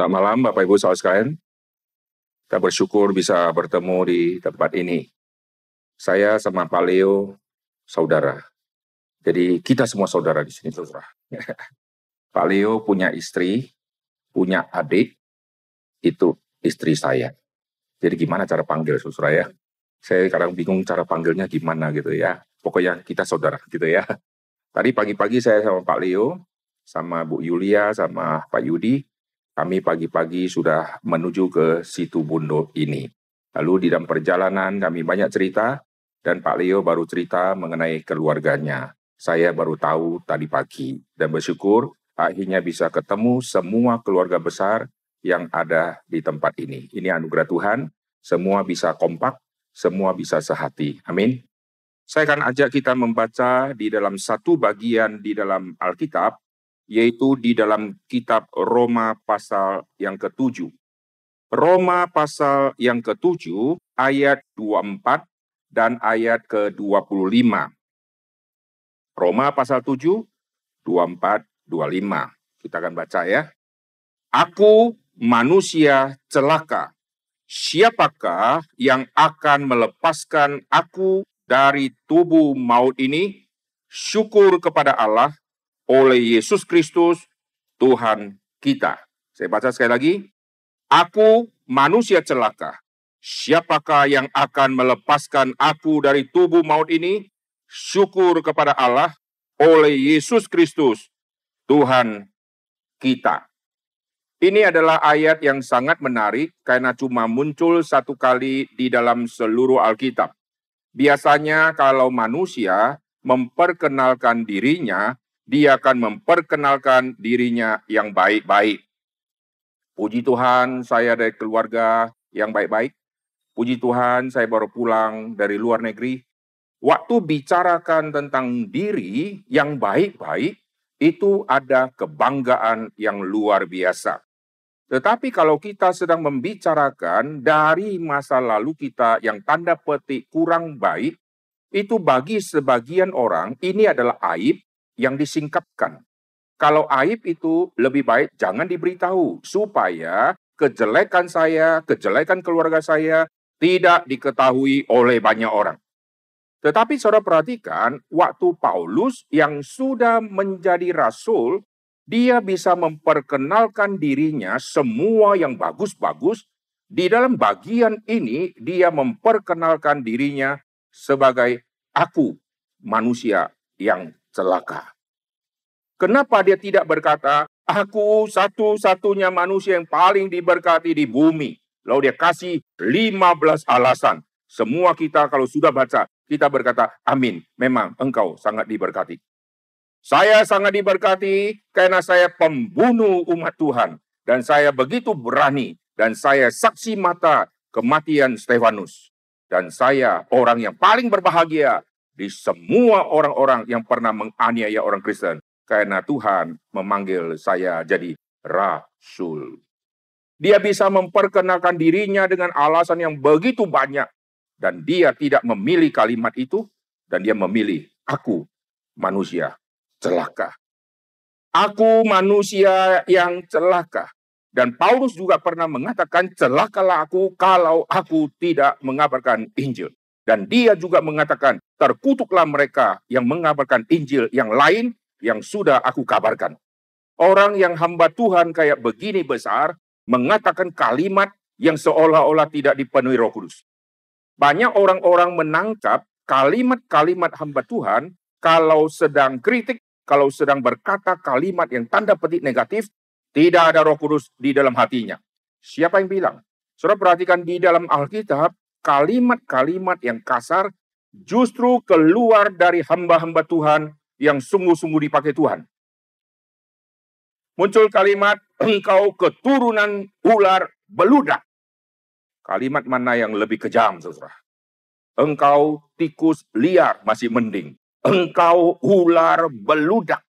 Selamat malam Bapak Ibu saudara sekalian. Kita bersyukur bisa bertemu di tempat ini. Saya sama Pak Leo saudara. Jadi kita semua saudara di sini saudara. Pak Leo punya istri, punya adik, itu istri saya. Jadi gimana cara panggil saudara ya? Saya kadang bingung cara panggilnya gimana gitu ya. Pokoknya kita saudara gitu ya. Tadi pagi-pagi saya sama Pak Leo, sama Bu Yulia, sama Pak Yudi, kami pagi-pagi sudah menuju ke situ Bundo ini. Lalu di dalam perjalanan kami banyak cerita, dan Pak Leo baru cerita mengenai keluarganya. Saya baru tahu tadi pagi, dan bersyukur akhirnya bisa ketemu semua keluarga besar yang ada di tempat ini. Ini anugerah Tuhan, semua bisa kompak, semua bisa sehati. Amin. Saya akan ajak kita membaca di dalam satu bagian di dalam Alkitab, yaitu di dalam kitab Roma pasal yang ketujuh. Roma pasal yang ketujuh, ayat 24 dan ayat ke-25. Roma pasal 7, 24, 25. Kita akan baca ya. Aku manusia celaka. Siapakah yang akan melepaskan aku dari tubuh maut ini? Syukur kepada Allah oleh Yesus Kristus, Tuhan kita. Saya baca sekali lagi. Aku manusia celaka. Siapakah yang akan melepaskan aku dari tubuh maut ini? Syukur kepada Allah oleh Yesus Kristus, Tuhan kita. Ini adalah ayat yang sangat menarik karena cuma muncul satu kali di dalam seluruh Alkitab. Biasanya kalau manusia memperkenalkan dirinya, dia akan memperkenalkan dirinya yang baik-baik. Puji Tuhan, saya dari keluarga yang baik-baik. Puji Tuhan, saya baru pulang dari luar negeri. Waktu bicarakan tentang diri yang baik-baik, itu ada kebanggaan yang luar biasa. Tetapi kalau kita sedang membicarakan dari masa lalu kita yang tanda petik kurang baik, itu bagi sebagian orang ini adalah aib yang disingkapkan. Kalau aib itu lebih baik jangan diberitahu supaya kejelekan saya, kejelekan keluarga saya tidak diketahui oleh banyak orang. Tetapi saudara perhatikan, waktu Paulus yang sudah menjadi rasul, dia bisa memperkenalkan dirinya semua yang bagus-bagus. Di dalam bagian ini, dia memperkenalkan dirinya sebagai aku, manusia yang celaka. Kenapa dia tidak berkata, aku satu-satunya manusia yang paling diberkati di bumi. Lalu dia kasih 15 alasan. Semua kita kalau sudah baca, kita berkata, amin, memang engkau sangat diberkati. Saya sangat diberkati karena saya pembunuh umat Tuhan. Dan saya begitu berani dan saya saksi mata kematian Stefanus. Dan saya orang yang paling berbahagia di semua orang-orang yang pernah menganiaya orang Kristen. Karena Tuhan memanggil saya jadi rasul. Dia bisa memperkenalkan dirinya dengan alasan yang begitu banyak. Dan dia tidak memilih kalimat itu. Dan dia memilih aku manusia celaka. Aku manusia yang celaka. Dan Paulus juga pernah mengatakan, celakalah aku kalau aku tidak mengabarkan Injil. Dan dia juga mengatakan, terkutuklah mereka yang mengabarkan Injil yang lain yang sudah aku kabarkan. Orang yang hamba Tuhan kayak begini besar, mengatakan kalimat yang seolah-olah tidak dipenuhi roh kudus. Banyak orang-orang menangkap kalimat-kalimat hamba Tuhan kalau sedang kritik, kalau sedang berkata kalimat yang tanda petik negatif, tidak ada roh kudus di dalam hatinya. Siapa yang bilang? Saudara perhatikan di dalam Alkitab, kalimat-kalimat yang kasar justru keluar dari hamba-hamba Tuhan yang sungguh-sungguh dipakai Tuhan. Muncul kalimat, engkau keturunan ular beludak. Kalimat mana yang lebih kejam, saudara? Engkau tikus liar, masih mending. Engkau ular beludak.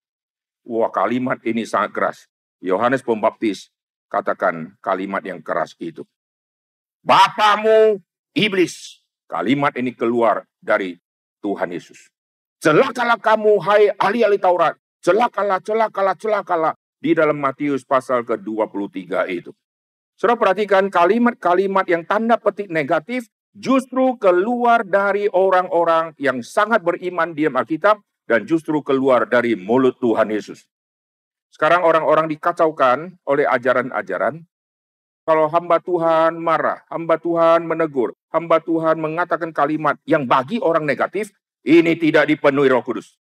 Wah, kalimat ini sangat keras. Yohanes Pembaptis katakan kalimat yang keras itu. Bapamu iblis. Kalimat ini keluar dari Tuhan Yesus. Celakalah kamu, hai ahli-ahli Taurat. Celakalah, celakalah, celakalah. di dalam Matius pasal ke-23 itu. Saudara perhatikan kalimat-kalimat yang tanda petik negatif justru keluar dari orang-orang yang sangat beriman di Alkitab dan justru keluar dari mulut Tuhan Yesus. Sekarang orang-orang dikacaukan oleh ajaran-ajaran. Kalau hamba Tuhan marah, hamba Tuhan menegur, hamba Tuhan mengatakan kalimat yang bagi orang negatif, ini tidak dipenuhi roh kudus.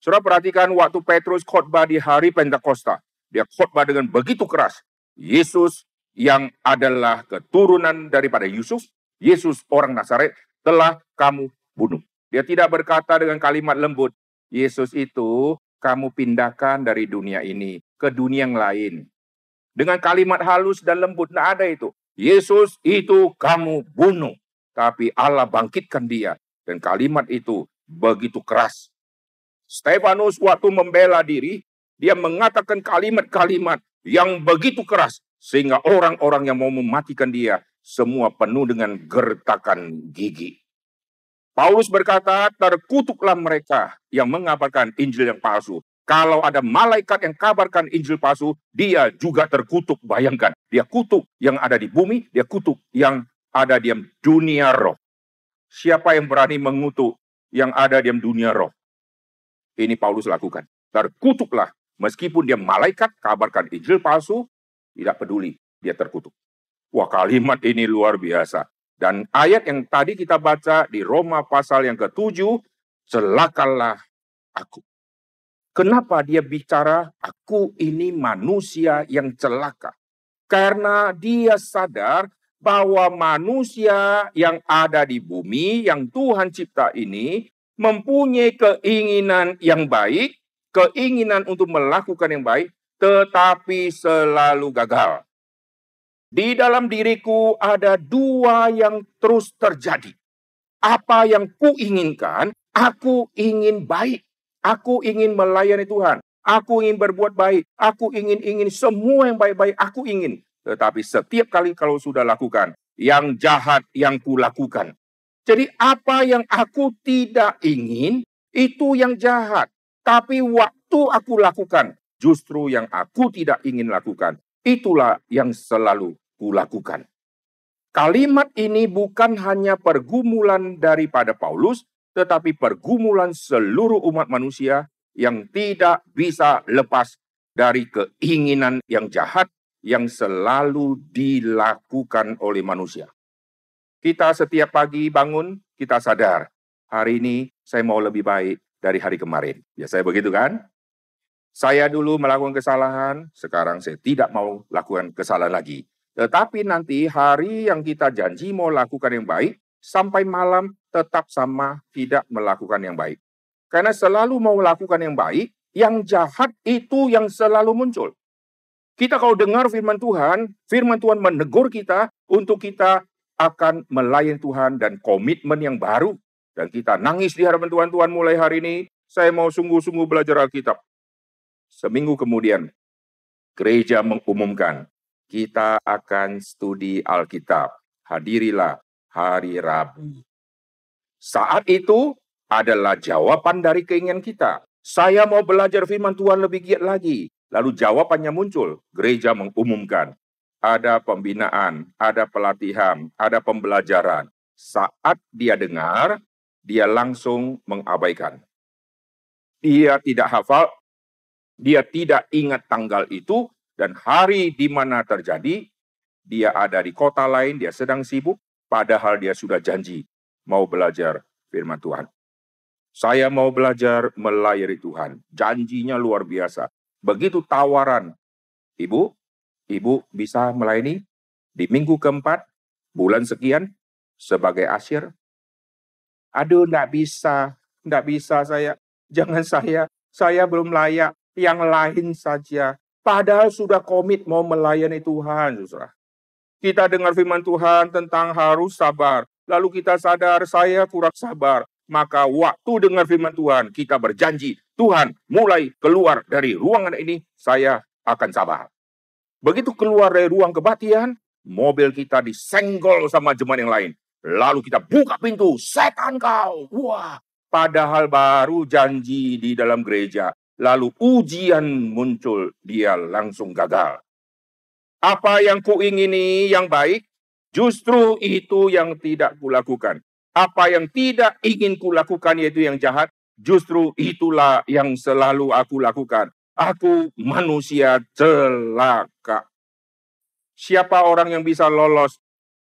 Saudara perhatikan waktu Petrus khotbah di hari Pentakosta. Dia khotbah dengan begitu keras. Yesus yang adalah keturunan daripada Yusuf, Yesus orang Nazaret telah kamu bunuh. Dia tidak berkata dengan kalimat lembut, Yesus itu kamu pindahkan dari dunia ini ke dunia yang lain. Dengan kalimat halus dan lembut, tidak ada itu. Yesus itu kamu bunuh. Tapi Allah bangkitkan dia. Dan kalimat itu begitu keras. Stefanus waktu membela diri, dia mengatakan kalimat-kalimat yang begitu keras. Sehingga orang-orang yang mau mematikan dia semua penuh dengan gertakan gigi. Paulus berkata, terkutuklah mereka yang mengabarkan Injil yang palsu. Kalau ada malaikat yang kabarkan Injil palsu, dia juga terkutuk. Bayangkan, dia kutuk yang ada di bumi, dia kutuk yang ada di dunia roh. Siapa yang berani mengutuk yang ada di dunia roh? Ini Paulus lakukan. Terkutuklah, meskipun dia malaikat, kabarkan Injil palsu, tidak peduli, dia terkutuk. Wah kalimat ini luar biasa. Dan ayat yang tadi kita baca di Roma pasal yang ketujuh, celakalah aku. Kenapa dia bicara, aku ini manusia yang celaka? Karena dia sadar bahwa manusia yang ada di bumi, yang Tuhan cipta ini, mempunyai keinginan yang baik, keinginan untuk melakukan yang baik, tetapi selalu gagal. Di dalam diriku ada dua yang terus terjadi. Apa yang kuinginkan, aku ingin baik. Aku ingin melayani Tuhan. Aku ingin berbuat baik. Aku ingin ingin semua yang baik-baik. Aku ingin. Tetapi setiap kali kalau sudah lakukan, yang jahat yang kulakukan. Jadi apa yang aku tidak ingin, itu yang jahat. Tapi waktu aku lakukan, justru yang aku tidak ingin lakukan, itulah yang selalu kulakukan. Kalimat ini bukan hanya pergumulan daripada Paulus, tetapi pergumulan seluruh umat manusia yang tidak bisa lepas dari keinginan yang jahat yang selalu dilakukan oleh manusia. Kita setiap pagi bangun, kita sadar, hari ini saya mau lebih baik dari hari kemarin. Ya saya begitu kan? Saya dulu melakukan kesalahan, sekarang saya tidak mau lakukan kesalahan lagi. Tetapi nanti hari yang kita janji mau lakukan yang baik, sampai malam tetap sama tidak melakukan yang baik. Karena selalu mau melakukan yang baik, yang jahat itu yang selalu muncul. Kita kalau dengar firman Tuhan, firman Tuhan menegur kita untuk kita akan melayani Tuhan dan komitmen yang baru. Dan kita nangis di hadapan Tuhan, Tuhan mulai hari ini, saya mau sungguh-sungguh belajar Alkitab. Seminggu kemudian, gereja mengumumkan, kita akan studi Alkitab. Hadirilah hari Rabu. Saat itu adalah jawaban dari keinginan kita. Saya mau belajar firman Tuhan lebih giat lagi. Lalu jawabannya muncul. Gereja mengumumkan. Ada pembinaan, ada pelatihan, ada pembelajaran. Saat dia dengar, dia langsung mengabaikan. Dia tidak hafal dia tidak ingat tanggal itu dan hari di mana terjadi. Dia ada di kota lain, dia sedang sibuk, padahal dia sudah janji mau belajar firman Tuhan. Saya mau belajar melayani Tuhan. Janjinya luar biasa. Begitu tawaran. Ibu, ibu bisa melayani di minggu keempat, bulan sekian, sebagai asyir. Aduh, enggak bisa. Enggak bisa saya. Jangan saya. Saya belum layak yang lain saja. Padahal sudah komit mau melayani Tuhan, saudara. Kita dengar firman Tuhan tentang harus sabar. Lalu kita sadar saya kurang sabar. Maka waktu dengar firman Tuhan, kita berjanji, Tuhan mulai keluar dari ruangan ini, saya akan sabar. Begitu keluar dari ruang kebaktian, mobil kita disenggol sama jemaat yang lain. Lalu kita buka pintu, setan kau. Wah, padahal baru janji di dalam gereja lalu ujian muncul, dia langsung gagal. Apa yang kuingini yang baik, justru itu yang tidak kulakukan. Apa yang tidak ingin kulakukan yaitu yang jahat, justru itulah yang selalu aku lakukan. Aku manusia celaka. Siapa orang yang bisa lolos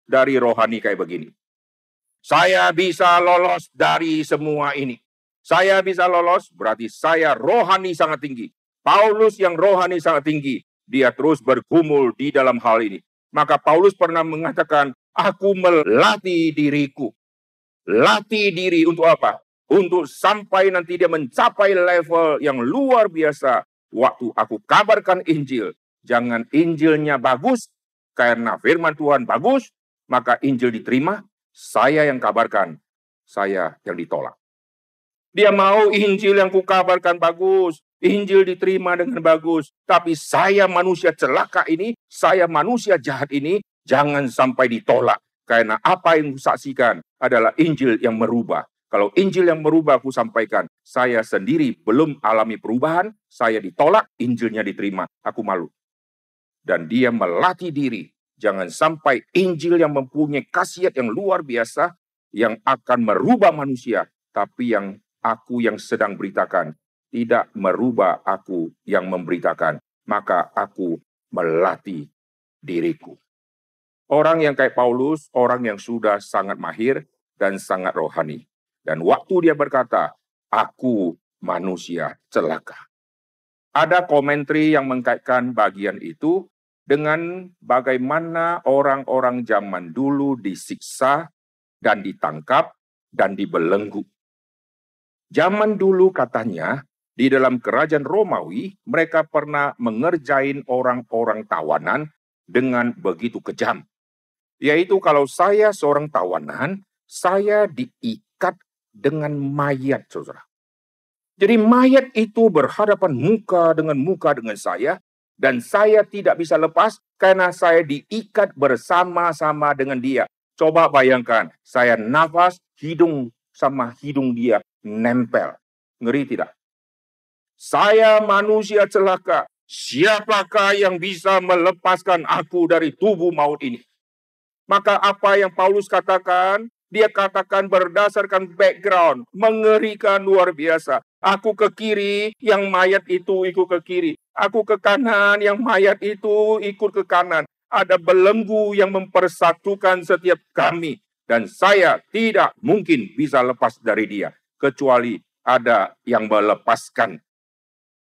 dari rohani kayak begini? Saya bisa lolos dari semua ini. Saya bisa lolos berarti saya rohani sangat tinggi. Paulus yang rohani sangat tinggi dia terus bergumul di dalam hal ini. Maka Paulus pernah mengatakan, aku melatih diriku. Latih diri untuk apa? Untuk sampai nanti dia mencapai level yang luar biasa. Waktu aku kabarkan Injil, jangan Injilnya bagus, karena firman Tuhan bagus, maka Injil diterima, saya yang kabarkan, saya yang ditolak. Dia mau Injil yang kukabarkan bagus, Injil diterima dengan bagus. Tapi saya manusia celaka ini, saya manusia jahat ini, jangan sampai ditolak. Karena apa yang kusaksikan adalah Injil yang merubah. Kalau Injil yang merubah aku sampaikan, saya sendiri belum alami perubahan, saya ditolak, Injilnya diterima. Aku malu. Dan dia melatih diri. Jangan sampai Injil yang mempunyai khasiat yang luar biasa, yang akan merubah manusia, tapi yang aku yang sedang beritakan tidak merubah aku yang memberitakan, maka aku melatih diriku. Orang yang kayak Paulus, orang yang sudah sangat mahir dan sangat rohani. Dan waktu dia berkata, aku manusia celaka. Ada komentari yang mengkaitkan bagian itu dengan bagaimana orang-orang zaman dulu disiksa dan ditangkap dan dibelenggu. Zaman dulu katanya di dalam kerajaan Romawi, mereka pernah mengerjain orang-orang tawanan dengan begitu kejam. Yaitu kalau saya seorang tawanan, saya diikat dengan mayat, saudara. Jadi mayat itu berhadapan muka dengan muka dengan saya, dan saya tidak bisa lepas karena saya diikat bersama-sama dengan dia. Coba bayangkan, saya nafas, hidung sama hidung dia nempel. Ngeri tidak? Saya manusia celaka. Siapakah yang bisa melepaskan aku dari tubuh maut ini? Maka apa yang Paulus katakan, dia katakan berdasarkan background, mengerikan luar biasa. Aku ke kiri, yang mayat itu ikut ke kiri. Aku ke kanan, yang mayat itu ikut ke kanan. Ada belenggu yang mempersatukan setiap kami. Dan saya tidak mungkin bisa lepas dari dia. Kecuali ada yang melepaskan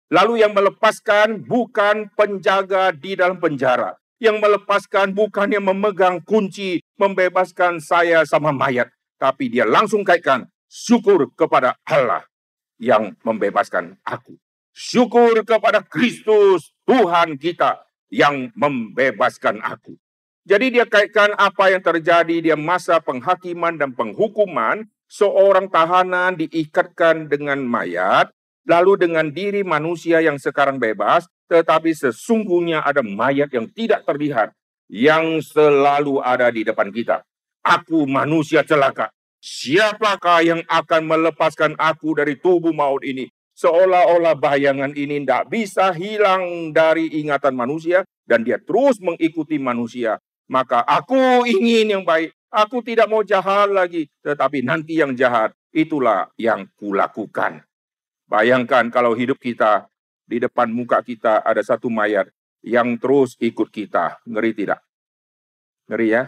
Lalu yang melepaskan bukan penjaga di dalam penjara. Yang melepaskan bukan yang memegang kunci membebaskan saya sama mayat. Tapi dia langsung kaitkan syukur kepada Allah yang membebaskan aku. Syukur kepada Kristus Tuhan kita yang membebaskan aku. Jadi dia kaitkan apa yang terjadi di masa penghakiman dan penghukuman seorang tahanan diikatkan dengan mayat Lalu dengan diri manusia yang sekarang bebas, tetapi sesungguhnya ada mayat yang tidak terlihat, yang selalu ada di depan kita. Aku manusia celaka. Siapakah yang akan melepaskan aku dari tubuh maut ini? Seolah-olah bayangan ini tidak bisa hilang dari ingatan manusia dan dia terus mengikuti manusia. Maka aku ingin yang baik. Aku tidak mau jahat lagi. Tetapi nanti yang jahat, itulah yang kulakukan. Bayangkan kalau hidup kita, di depan muka kita ada satu mayat yang terus ikut kita. Ngeri tidak? Ngeri ya?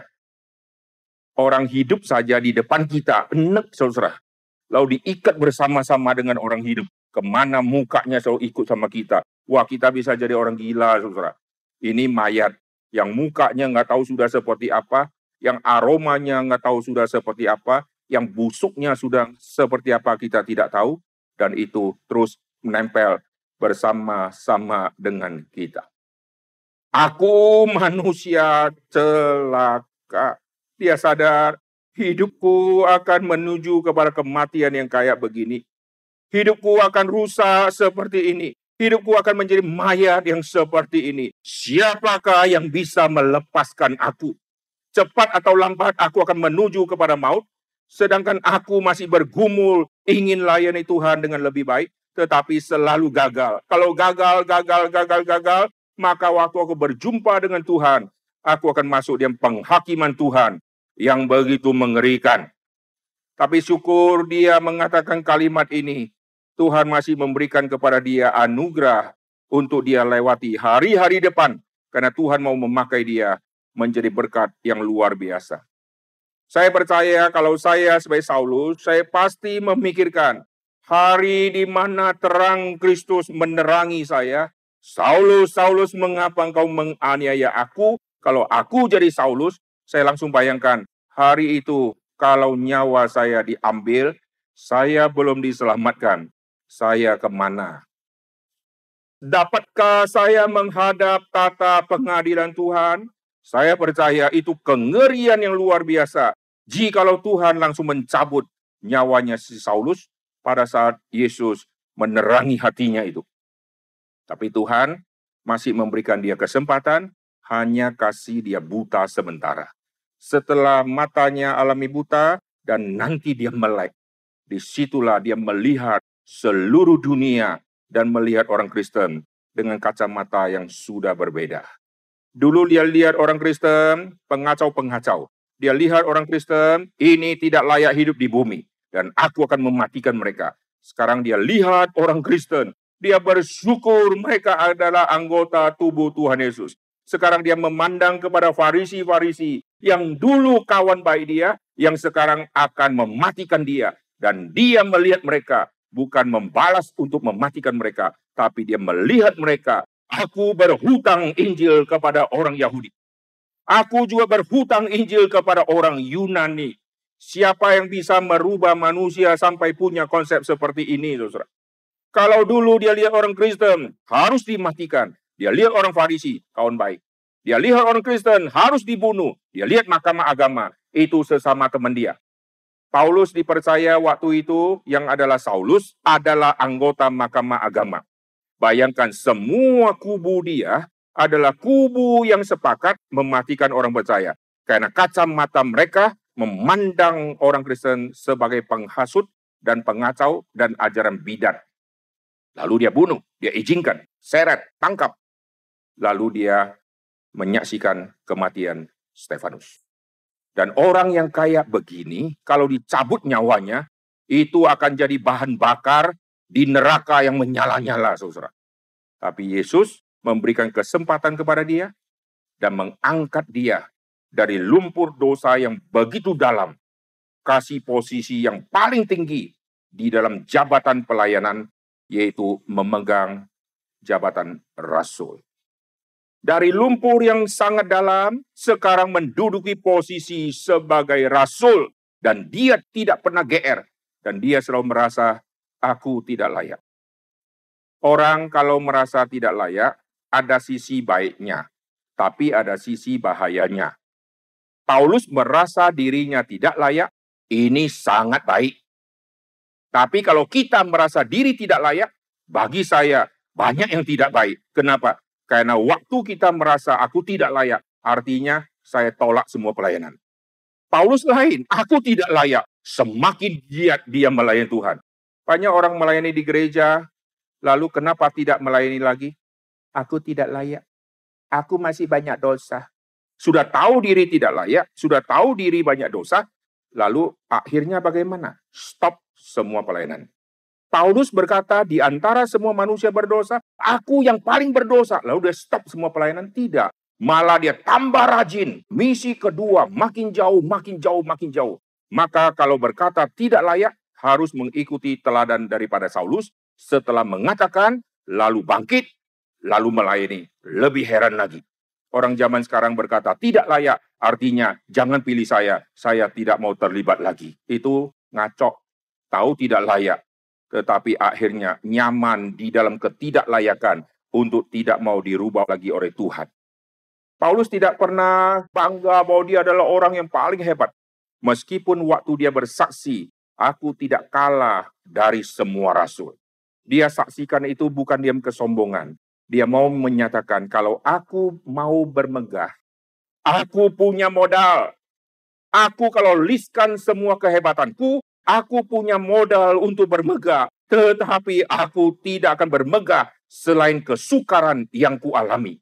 Orang hidup saja di depan kita, enek saudara. Lalu diikat bersama-sama dengan orang hidup. Ke mana mukanya selalu ikut sama kita. Wah kita bisa jadi orang gila saudara. Ini mayat yang mukanya nggak tahu sudah seperti apa, yang aromanya nggak tahu sudah seperti apa, yang busuknya sudah seperti apa kita tidak tahu, dan itu terus menempel bersama-sama dengan kita. Aku manusia celaka. Dia sadar hidupku akan menuju kepada kematian yang kayak begini. Hidupku akan rusak seperti ini. Hidupku akan menjadi mayat yang seperti ini. Siapakah yang bisa melepaskan aku? Cepat atau lambat aku akan menuju kepada maut. Sedangkan aku masih bergumul ingin layani Tuhan dengan lebih baik. tetapi selalu gagal. Kalau gagal, gagal, gagal, gagal, maka waktu aku berjumpa dengan Tuhan, aku akan masuk di penghakiman Tuhan yang begitu mengerikan. Tapi syukur dia mengatakan kalimat ini, Tuhan masih memberikan kepada dia anugerah untuk dia lewati hari-hari depan karena Tuhan mau memakai dia menjadi berkat yang luar biasa. Saya percaya kalau saya sebagai Saulus, saya pasti memikirkan hari di mana terang Kristus menerangi saya. Saulus, Saulus, mengapa engkau menganiaya aku? Kalau aku jadi Saulus, saya langsung bayangkan hari itu kalau nyawa saya diambil, saya belum diselamatkan. Saya ke mana? Dapatkah saya menghadap tata pengadilan Tuhan? Saya percaya itu kengerian yang luar biasa. Jikalau Tuhan langsung mencabut nyawanya si Saulus pada saat Yesus menerangi hatinya itu. Tapi Tuhan masih memberikan dia kesempatan, hanya kasih dia buta sementara. Setelah matanya alami buta dan nanti dia melek. Di situlah dia melihat seluruh dunia dan melihat orang Kristen dengan kacamata yang sudah berbeda. Dulu dia lihat orang Kristen pengacau-pengacau. Dia lihat orang Kristen, ini tidak layak hidup di bumi. Dan aku akan mematikan mereka. Sekarang dia lihat orang Kristen. Dia bersyukur mereka adalah anggota tubuh Tuhan Yesus. Sekarang dia memandang kepada farisi-farisi yang dulu kawan baik dia, yang sekarang akan mematikan dia. Dan dia melihat mereka, bukan membalas untuk mematikan mereka, tapi dia melihat mereka. Aku berhutang Injil kepada orang Yahudi. Aku juga berhutang Injil kepada orang Yunani. Siapa yang bisa merubah manusia sampai punya konsep seperti ini, saudara? Kalau dulu dia lihat orang Kristen, harus dimatikan. Dia lihat orang Farisi, kawan baik. Dia lihat orang Kristen, harus dibunuh. Dia lihat mahkamah agama, itu sesama teman dia. Paulus dipercaya waktu itu yang adalah Saulus adalah anggota mahkamah agama. Bayangkan semua kubu dia adalah kubu yang sepakat mematikan orang percaya. Karena kacamata mereka memandang orang Kristen sebagai penghasut dan pengacau dan ajaran bidat. Lalu dia bunuh, dia izinkan, seret, tangkap. Lalu dia menyaksikan kematian Stefanus. Dan orang yang kayak begini, kalau dicabut nyawanya, itu akan jadi bahan bakar di neraka yang menyala-nyala, saudara. Tapi Yesus memberikan kesempatan kepada dia dan mengangkat dia dari lumpur dosa yang begitu dalam, kasih posisi yang paling tinggi di dalam jabatan pelayanan, yaitu memegang jabatan rasul. Dari lumpur yang sangat dalam, sekarang menduduki posisi sebagai rasul, dan dia tidak pernah GR, dan dia selalu merasa, aku tidak layak. Orang kalau merasa tidak layak, ada sisi baiknya, tapi ada sisi bahayanya. Paulus merasa dirinya tidak layak, ini sangat baik. Tapi kalau kita merasa diri tidak layak, bagi saya banyak yang tidak baik. Kenapa? Karena waktu kita merasa aku tidak layak, artinya saya tolak semua pelayanan. Paulus lain, aku tidak layak. Semakin giat dia melayani Tuhan. Banyak orang melayani di gereja, lalu kenapa tidak melayani lagi? Aku tidak layak. Aku masih banyak dosa. Sudah tahu diri tidak layak, sudah tahu diri banyak dosa, lalu akhirnya bagaimana? Stop semua pelayanan. Paulus berkata, di antara semua manusia berdosa, aku yang paling berdosa. Lalu dia stop semua pelayanan? Tidak. Malah dia tambah rajin. Misi kedua, makin jauh, makin jauh, makin jauh. Maka kalau berkata tidak layak, harus mengikuti teladan daripada Saulus. Setelah mengatakan, lalu bangkit, lalu melayani. Lebih heran lagi. Orang zaman sekarang berkata, tidak layak, artinya jangan pilih saya, saya tidak mau terlibat lagi. Itu ngacok, tahu tidak layak, tetapi akhirnya nyaman di dalam ketidaklayakan untuk tidak mau dirubah lagi oleh Tuhan. Paulus tidak pernah bangga bahwa dia adalah orang yang paling hebat. Meskipun waktu dia bersaksi, aku tidak kalah dari semua rasul. Dia saksikan itu bukan diam kesombongan, dia mau menyatakan kalau aku mau bermegah, aku punya modal. Aku kalau listkan semua kehebatanku, aku punya modal untuk bermegah. tetapi aku tidak akan bermegah selain kesukaran yang kualami.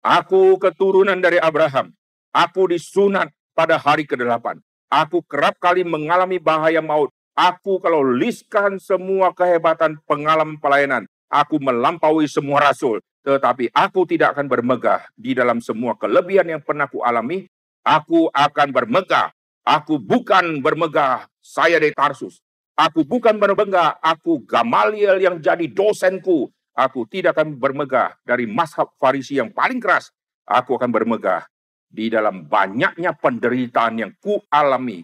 Aku keturunan dari Abraham. Aku disunat pada hari ke-8. Aku kerap kali mengalami bahaya maut. Aku kalau liskan semua kehebatan pengalaman pelayanan, aku melampaui semua rasul. Tetapi aku tidak akan bermegah di dalam semua kelebihan yang pernah ku alami. Aku akan bermegah. Aku bukan bermegah, saya dari Tarsus. Aku bukan bermegah, aku Gamaliel yang jadi dosenku. Aku tidak akan bermegah dari mazhab Farisi yang paling keras. Aku akan bermegah di dalam banyaknya penderitaan yang ku alami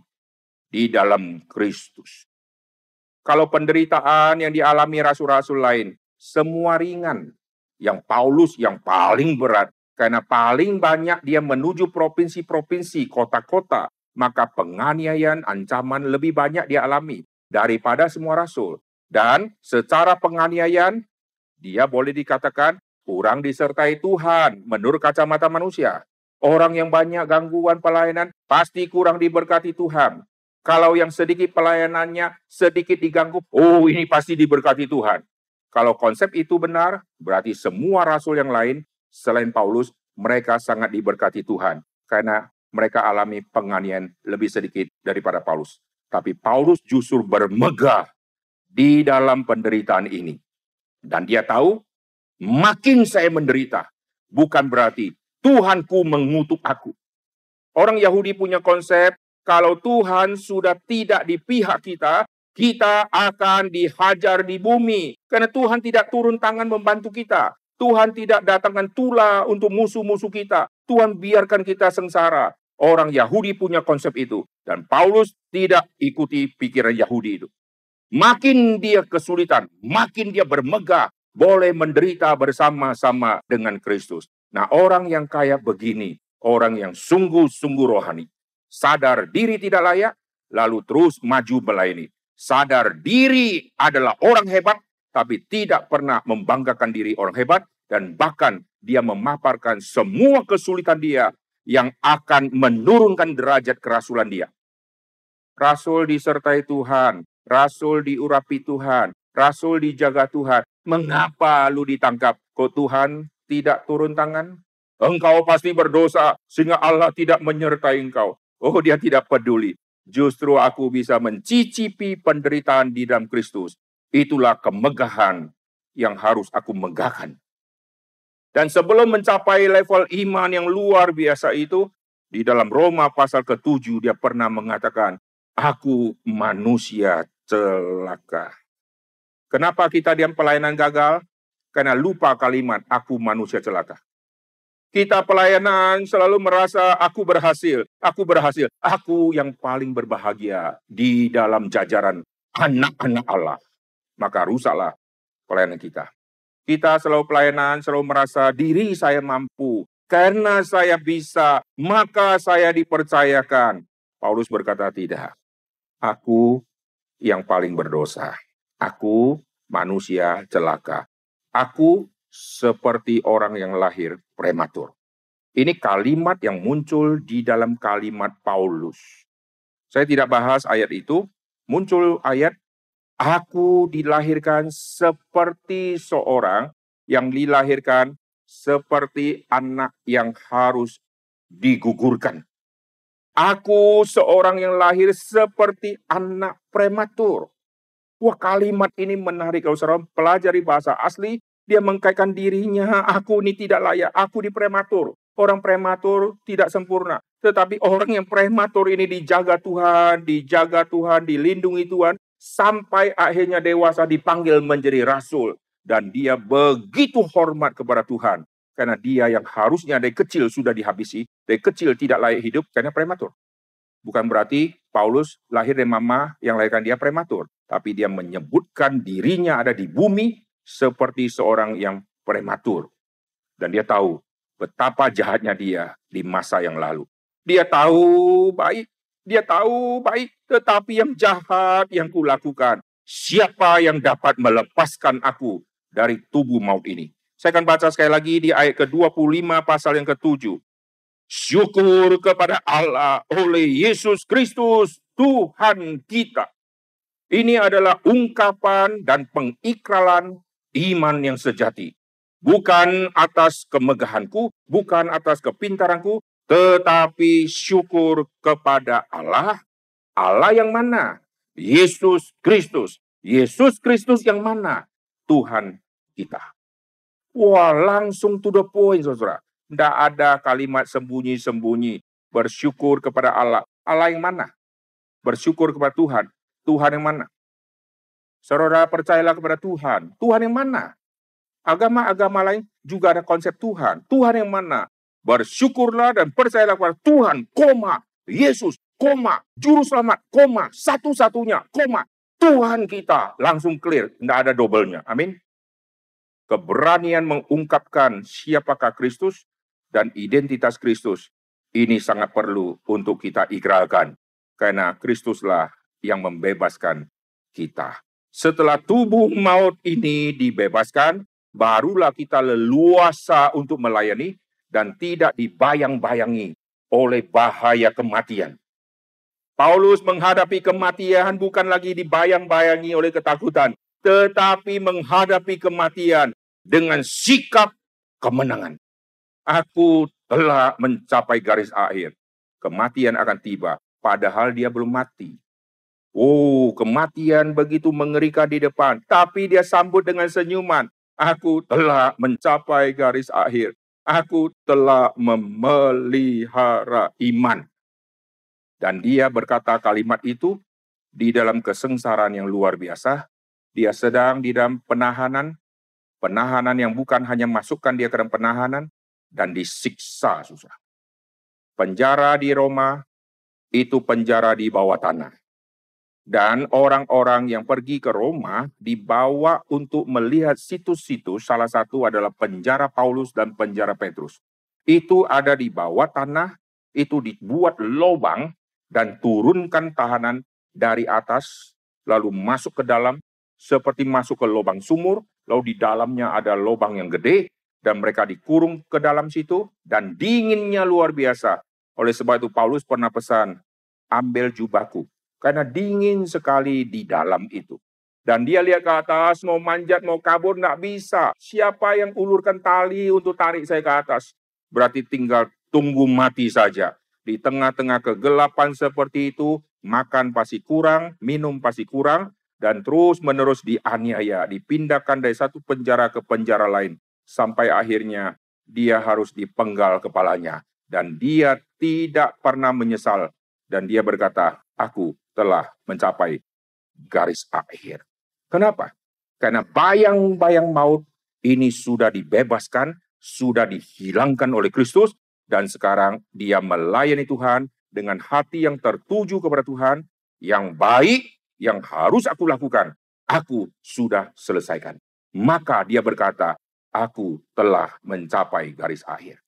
di dalam Kristus. Kalau penderitaan yang dialami rasul-rasul lain, semua ringan. Yang Paulus yang paling berat. Karena paling banyak dia menuju provinsi-provinsi, kota-kota. Maka penganiayaan, ancaman lebih banyak dia alami daripada semua rasul. Dan secara penganiayaan, dia boleh dikatakan kurang disertai Tuhan menurut kacamata manusia. Orang yang banyak gangguan pelayanan pasti kurang diberkati Tuhan. Kalau yang sedikit pelayanannya sedikit diganggu, oh ini pasti diberkati Tuhan. Kalau konsep itu benar, berarti semua rasul yang lain selain Paulus, mereka sangat diberkati Tuhan. Karena mereka alami penganiayaan lebih sedikit daripada Paulus. Tapi Paulus justru bermegah di dalam penderitaan ini. Dan dia tahu, makin saya menderita, bukan berarti Tuhanku mengutuk aku. Orang Yahudi punya konsep, kalau Tuhan sudah tidak di pihak kita, kita akan dihajar di bumi. Karena Tuhan tidak turun tangan membantu kita. Tuhan tidak datangkan tula untuk musuh-musuh kita. Tuhan biarkan kita sengsara. Orang Yahudi punya konsep itu. Dan Paulus tidak ikuti pikiran Yahudi itu. Makin dia kesulitan, makin dia bermegah, boleh menderita bersama-sama dengan Kristus. Nah orang yang kaya begini, orang yang sungguh-sungguh rohani. Sadar diri tidak layak, lalu terus maju melayani. Sadar diri adalah orang hebat, tapi tidak pernah membanggakan diri orang hebat, dan bahkan dia memaparkan semua kesulitan dia yang akan menurunkan derajat kerasulan dia. Rasul disertai Tuhan, rasul diurapi Tuhan, rasul dijaga Tuhan. Mengapa lu ditangkap? Kok Tuhan tidak turun tangan? Engkau pasti berdosa sehingga Allah tidak menyertai engkau. Oh, dia tidak peduli. Justru aku bisa mencicipi penderitaan di dalam Kristus. Itulah kemegahan yang harus aku megahkan. Dan sebelum mencapai level iman yang luar biasa itu, di dalam Roma pasal ke-7 dia pernah mengatakan, Aku manusia celaka. Kenapa kita diam pelayanan gagal? Karena lupa kalimat, aku manusia celaka. Kita pelayanan selalu merasa aku berhasil, aku berhasil, aku yang paling berbahagia di dalam jajaran anak-anak Allah. Maka rusaklah pelayanan kita. Kita selalu pelayanan, selalu merasa diri saya mampu. Karena saya bisa, maka saya dipercayakan. Paulus berkata tidak. Aku yang paling berdosa. Aku manusia celaka. Aku seperti orang yang lahir prematur. Ini kalimat yang muncul di dalam kalimat Paulus. Saya tidak bahas ayat itu. Muncul ayat Aku dilahirkan seperti seorang yang dilahirkan seperti anak yang harus digugurkan. Aku seorang yang lahir seperti anak prematur. Wah kalimat ini menarik kalau seorang pelajari bahasa asli, dia mengkaitkan dirinya, aku ini tidak layak, aku di prematur. Orang prematur tidak sempurna. Tetapi orang yang prematur ini dijaga Tuhan, dijaga Tuhan, dilindungi Tuhan sampai akhirnya dewasa dipanggil menjadi rasul dan dia begitu hormat kepada Tuhan karena dia yang harusnya dari kecil sudah dihabisi, dari kecil tidak layak hidup karena prematur. Bukan berarti Paulus lahir dari mama yang lahirkan dia prematur, tapi dia menyebutkan dirinya ada di bumi seperti seorang yang prematur. Dan dia tahu betapa jahatnya dia di masa yang lalu. Dia tahu baik dia tahu baik, tetapi yang jahat yang kulakukan. Siapa yang dapat melepaskan aku dari tubuh maut ini? Saya akan baca sekali lagi di ayat ke-25 pasal yang ke-7. Syukur kepada Allah oleh Yesus Kristus Tuhan kita. Ini adalah ungkapan dan pengikraran iman yang sejati. Bukan atas kemegahanku, bukan atas kepintaranku, tetapi syukur kepada Allah. Allah yang mana? Yesus Kristus. Yesus Kristus yang mana? Tuhan kita. Wah, langsung to the point, saudara. Tidak ada kalimat sembunyi-sembunyi. Bersyukur kepada Allah. Allah yang mana? Bersyukur kepada Tuhan. Tuhan yang mana? Saudara percayalah kepada Tuhan. Tuhan yang mana? Agama-agama lain juga ada konsep Tuhan. Tuhan yang mana? Bersyukurlah dan percayalah kepada Tuhan, koma, Yesus, koma, Juru Selamat, koma, satu-satunya, koma. Tuhan kita langsung clear, tidak ada dobelnya. Amin. Keberanian mengungkapkan siapakah Kristus dan identitas Kristus ini sangat perlu untuk kita ikrarkan. Karena Kristuslah yang membebaskan kita. Setelah tubuh maut ini dibebaskan, barulah kita leluasa untuk melayani dan tidak dibayang-bayangi oleh bahaya kematian. Paulus menghadapi kematian bukan lagi dibayang-bayangi oleh ketakutan, tetapi menghadapi kematian dengan sikap kemenangan. Aku telah mencapai garis akhir. Kematian akan tiba, padahal dia belum mati. Oh, kematian begitu mengerikan di depan, tapi dia sambut dengan senyuman. Aku telah mencapai garis akhir. Aku telah memelihara iman. Dan dia berkata kalimat itu di dalam kesengsaraan yang luar biasa. Dia sedang di dalam penahanan, penahanan yang bukan hanya masukkan dia ke dalam penahanan, dan disiksa susah. Penjara di Roma itu penjara di bawah tanah. Dan orang-orang yang pergi ke Roma dibawa untuk melihat situs-situs, salah satu adalah penjara Paulus dan penjara Petrus. Itu ada di bawah tanah, itu dibuat lubang dan turunkan tahanan dari atas, lalu masuk ke dalam, seperti masuk ke lubang sumur, lalu di dalamnya ada lubang yang gede, dan mereka dikurung ke dalam situ, dan dinginnya luar biasa. Oleh sebab itu Paulus pernah pesan, ambil jubahku, karena dingin sekali di dalam itu. Dan dia lihat ke atas, mau manjat, mau kabur, nggak bisa. Siapa yang ulurkan tali untuk tarik saya ke atas? Berarti tinggal tunggu mati saja. Di tengah-tengah kegelapan seperti itu, makan pasti kurang, minum pasti kurang, dan terus menerus dianiaya, dipindahkan dari satu penjara ke penjara lain. Sampai akhirnya dia harus dipenggal kepalanya. Dan dia tidak pernah menyesal. Dan dia berkata, aku telah mencapai garis akhir. Kenapa? Karena bayang-bayang maut ini sudah dibebaskan, sudah dihilangkan oleh Kristus, dan sekarang dia melayani Tuhan dengan hati yang tertuju kepada Tuhan, yang baik, yang harus aku lakukan, aku sudah selesaikan. Maka dia berkata, aku telah mencapai garis akhir.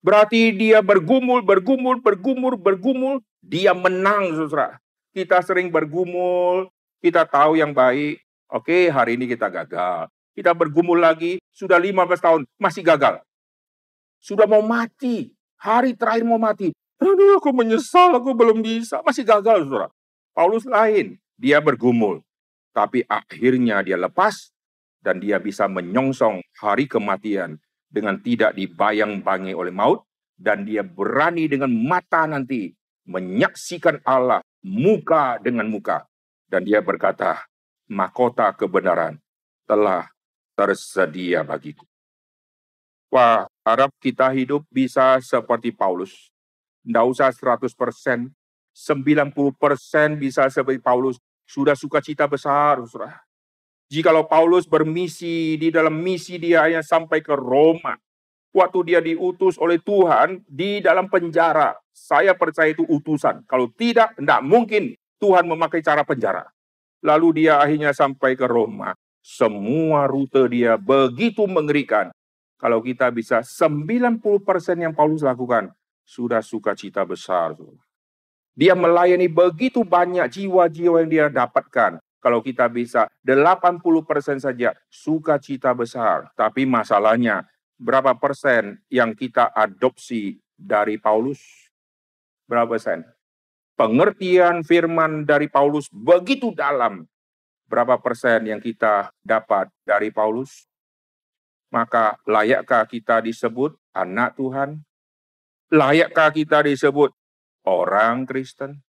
Berarti dia bergumul, bergumul, bergumul, bergumul. Dia menang, saudara. Kita sering bergumul, kita tahu yang baik. Oke, hari ini kita gagal. Kita bergumul lagi, sudah 15 tahun, masih gagal. Sudah mau mati, hari terakhir mau mati. Aduh, aku menyesal, aku belum bisa. Masih gagal, saudara. Paulus lain, dia bergumul. Tapi akhirnya dia lepas, dan dia bisa menyongsong hari kematian dengan tidak dibayang-bangi oleh maut, dan dia berani dengan mata nanti menyaksikan Allah muka dengan muka. Dan dia berkata, mahkota kebenaran telah tersedia bagiku. Wah, harap kita hidup bisa seperti Paulus. Tidak usah 100%, 90% bisa seperti Paulus. Sudah sukacita besar, saudara. Jikalau Paulus bermisi di dalam misi dia hanya sampai ke Roma, waktu dia diutus oleh Tuhan di dalam penjara, saya percaya itu utusan. Kalau tidak, tidak mungkin Tuhan memakai cara penjara. Lalu dia akhirnya sampai ke Roma. Semua rute dia begitu mengerikan. Kalau kita bisa 90% yang Paulus lakukan, sudah sukacita besar. Dia melayani begitu banyak jiwa-jiwa yang dia dapatkan. Kalau kita bisa 80% saja sukacita besar. Tapi masalahnya berapa persen yang kita adopsi dari Paulus? Berapa persen? pengertian firman dari Paulus begitu dalam. Berapa persen yang kita dapat dari Paulus? Maka layakkah kita disebut anak Tuhan? Layakkah kita disebut orang Kristen?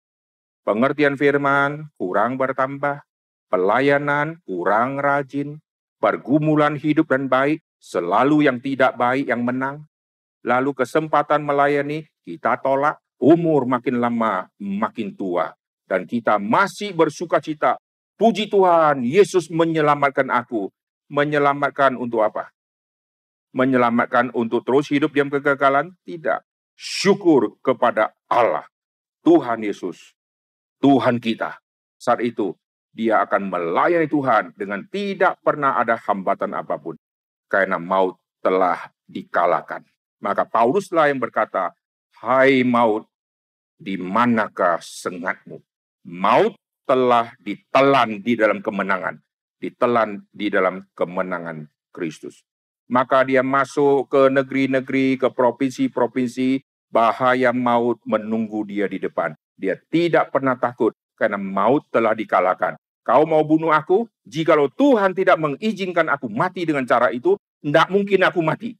Pengertian firman kurang bertambah, pelayanan kurang rajin, pergumulan hidup dan baik, selalu yang tidak baik yang menang. Lalu kesempatan melayani kita tolak, umur makin lama makin tua. Dan kita masih bersuka cita. Puji Tuhan, Yesus menyelamatkan aku. Menyelamatkan untuk apa? Menyelamatkan untuk terus hidup diam kegagalan? Tidak. Syukur kepada Allah. Tuhan Yesus. Tuhan kita. Saat itu dia akan melayani Tuhan dengan tidak pernah ada hambatan apa pun. Karena maut telah dikalahkan. Maka Pauluslah yang berkata, Hai maut, di manakah sengatmu? Maut telah ditelan di dalam kemenangan. Ditelan di dalam kemenangan Kristus. Maka dia masuk ke negeri-negeri, ke provinsi-provinsi, bahaya maut menunggu dia di depan. Dia tidak pernah takut karena maut telah dikalahkan. Kau mau bunuh aku? Jikalau Tuhan tidak mengizinkan aku mati dengan cara itu, tidak mungkin aku mati.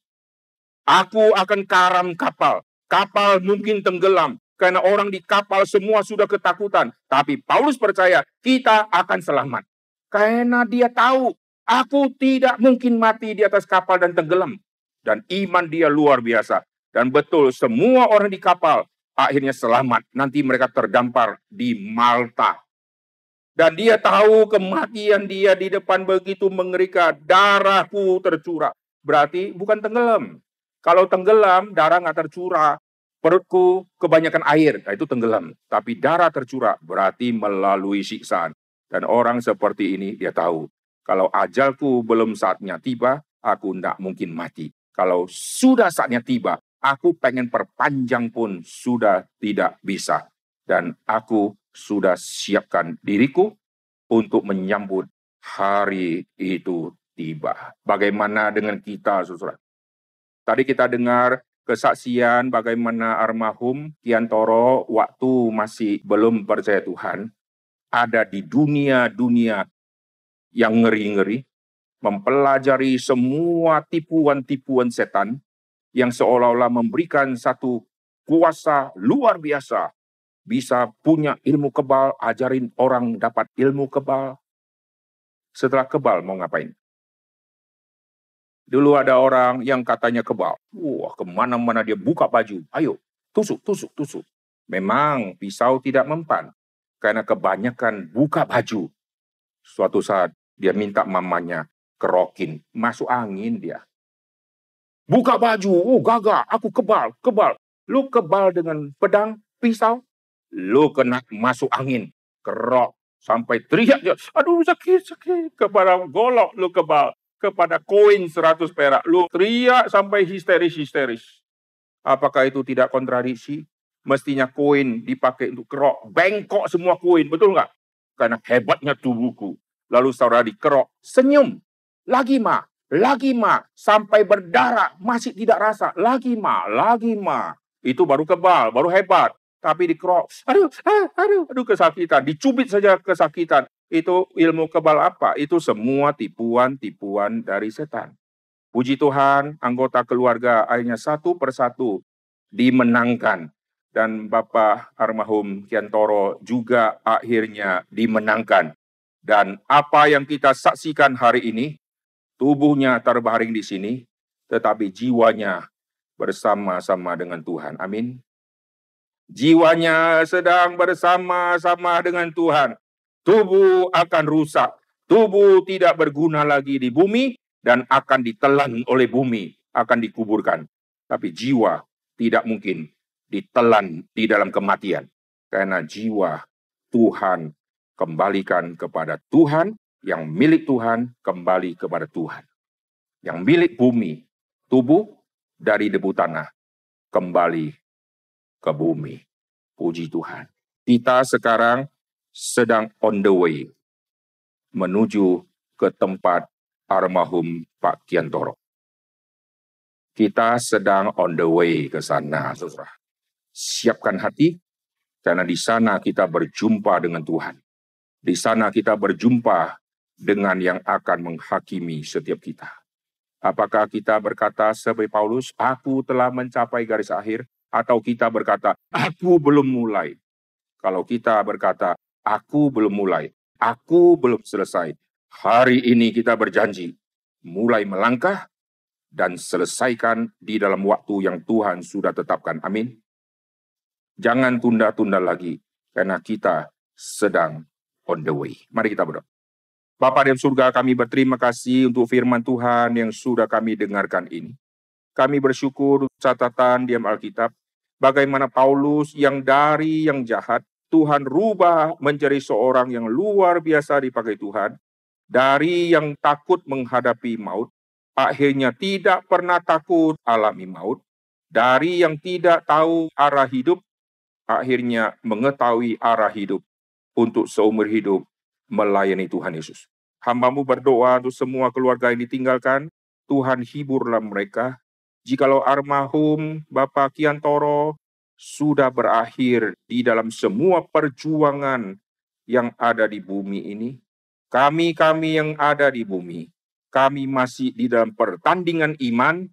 Aku akan karam kapal. Kapal mungkin tenggelam. Karena orang di kapal semua sudah ketakutan. Tapi Paulus percaya kita akan selamat. Karena dia tahu aku tidak mungkin mati di atas kapal dan tenggelam. Dan iman dia luar biasa. Dan betul semua orang di kapal akhirnya selamat. Nanti mereka terdampar di Malta. Dan dia tahu kematian dia di depan begitu mengerikan. Darahku tercurah. Berarti bukan tenggelam. Kalau tenggelam, darah nggak tercurah. Perutku kebanyakan air, nah itu tenggelam. Tapi darah tercurah berarti melalui siksaan. Dan orang seperti ini dia tahu. Kalau ajalku belum saatnya tiba, aku tidak mungkin mati. Kalau sudah saatnya tiba, Aku pengen perpanjang pun sudah tidak bisa. Dan aku sudah siapkan diriku untuk menyambut hari itu tiba. Bagaimana dengan kita, saudara? Tadi kita dengar kesaksian bagaimana armahum Kiantoro waktu masih belum percaya Tuhan ada di dunia-dunia yang ngeri-ngeri, mempelajari semua tipuan-tipuan setan, yang seolah-olah memberikan satu kuasa luar biasa. Bisa punya ilmu kebal, ajarin orang dapat ilmu kebal. Setelah kebal mau ngapain? Dulu ada orang yang katanya kebal. Wah, ke mana-mana dia buka baju. Ayo, tusuk, tusuk, tusuk. Memang pisau tidak mempan. Karena kebanyakan buka baju. Suatu saat dia minta mamanya kerokin. Masuk angin dia. Buka baju, oh gagah, aku kebal, kebal. Lu kebal dengan pedang, pisau, lu kena masuk angin, kerok, sampai teriak aduh sakit, sakit. Kepada golok lu kebal, kepada koin 100 perak, lu teriak sampai histeris-histeris. Apakah itu tidak kontradiksi? Mestinya koin dipakai untuk kerok, bengkok semua koin, betul nggak? Karena hebatnya tubuhku. Lalu saudara dikerok, senyum. Lagi mah, lagi ma, sampai berdarah, masih tidak rasa. Lagi ma, lagi ma. Itu baru kebal, baru hebat. Tapi dikerok, aduh, ah, aduh, aduh kesakitan. Dicubit saja kesakitan. Itu ilmu kebal apa? Itu semua tipuan-tipuan dari setan. Puji Tuhan, anggota keluarga akhirnya satu persatu dimenangkan. Dan Bapak Armahum Kiantoro juga akhirnya dimenangkan. Dan apa yang kita saksikan hari ini, Tubuhnya terbaring di sini, tetapi jiwanya bersama-sama dengan Tuhan. Amin. Jiwanya sedang bersama-sama dengan Tuhan. Tubuh akan rusak. Tubuh tidak berguna lagi di bumi dan akan ditelan oleh bumi, akan dikuburkan. Tapi jiwa tidak mungkin ditelan di dalam kematian. Karena jiwa Tuhan kembalikan kepada Tuhan yang milik Tuhan kembali kepada Tuhan. Yang milik bumi, tubuh dari debu tanah, kembali ke bumi. Puji Tuhan. Kita sekarang sedang on the way menuju ke tempat armahum Pak Kiantoro. Kita sedang on the way ke sana, saudara. Siapkan hati, Karena di sana kita berjumpa dengan Tuhan. Di sana kita berjumpa dengan yang akan menghakimi setiap kita. Apakah kita berkata seperti Paulus, aku telah mencapai garis akhir, atau kita berkata, aku belum mulai. Kalau kita berkata, aku belum mulai, aku belum selesai, hari ini kita berjanji, mulai melangkah dan selesaikan di dalam waktu yang Tuhan sudah tetapkan. Amin. Jangan tunda-tunda lagi, karena kita sedang on the way. Mari kita berdoa. Bapak di surga, kami berterima kasih untuk firman Tuhan yang sudah kami dengarkan ini. Kami bersyukur catatan diam Alkitab, bagaimana Paulus yang dari yang jahat, Tuhan rubah menjadi seorang yang luar biasa dipakai Tuhan, dari yang takut menghadapi maut, akhirnya tidak pernah takut alami maut, dari yang tidak tahu arah hidup, akhirnya mengetahui arah hidup untuk seumur hidup melayani Tuhan Yesus. Hambamu berdoa untuk semua keluarga yang ditinggalkan, Tuhan hiburlah mereka. Jikalau armahum Bapak Kiantoro sudah berakhir di dalam semua perjuangan yang ada di bumi ini, kami-kami yang ada di bumi, kami masih di dalam pertandingan iman,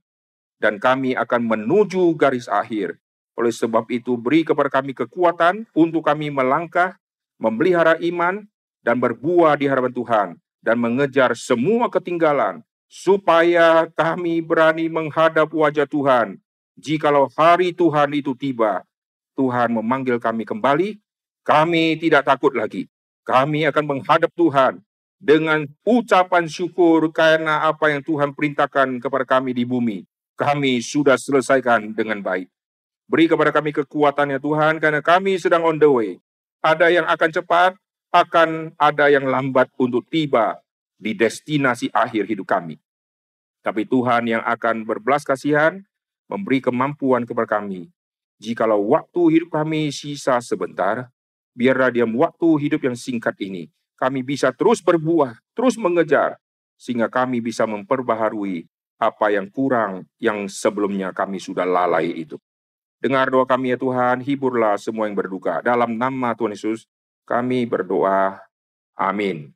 dan kami akan menuju garis akhir. Oleh sebab itu, beri kepada kami kekuatan untuk kami melangkah, memelihara iman, dan berbuah di hadapan Tuhan, dan mengejar semua ketinggalan, supaya kami berani menghadap wajah Tuhan. Jikalau hari Tuhan itu tiba, Tuhan memanggil kami kembali, kami tidak takut lagi. Kami akan menghadap Tuhan dengan ucapan syukur karena apa yang Tuhan perintahkan kepada kami di bumi. Kami sudah selesaikan dengan baik. Beri kepada kami kekuatan ya Tuhan, karena kami sedang on the way. Ada yang akan cepat, akan ada yang lambat untuk tiba di destinasi akhir hidup kami. Tapi Tuhan yang akan berbelas kasihan, memberi kemampuan kepada kami. Jikalau waktu hidup kami sisa sebentar, biarlah diam waktu hidup yang singkat ini, kami bisa terus berbuah, terus mengejar, sehingga kami bisa memperbaharui apa yang kurang yang sebelumnya kami sudah lalai itu. Dengar doa kami ya Tuhan, hiburlah semua yang berduka. Dalam nama Tuhan Yesus, kami berdoa. Amin.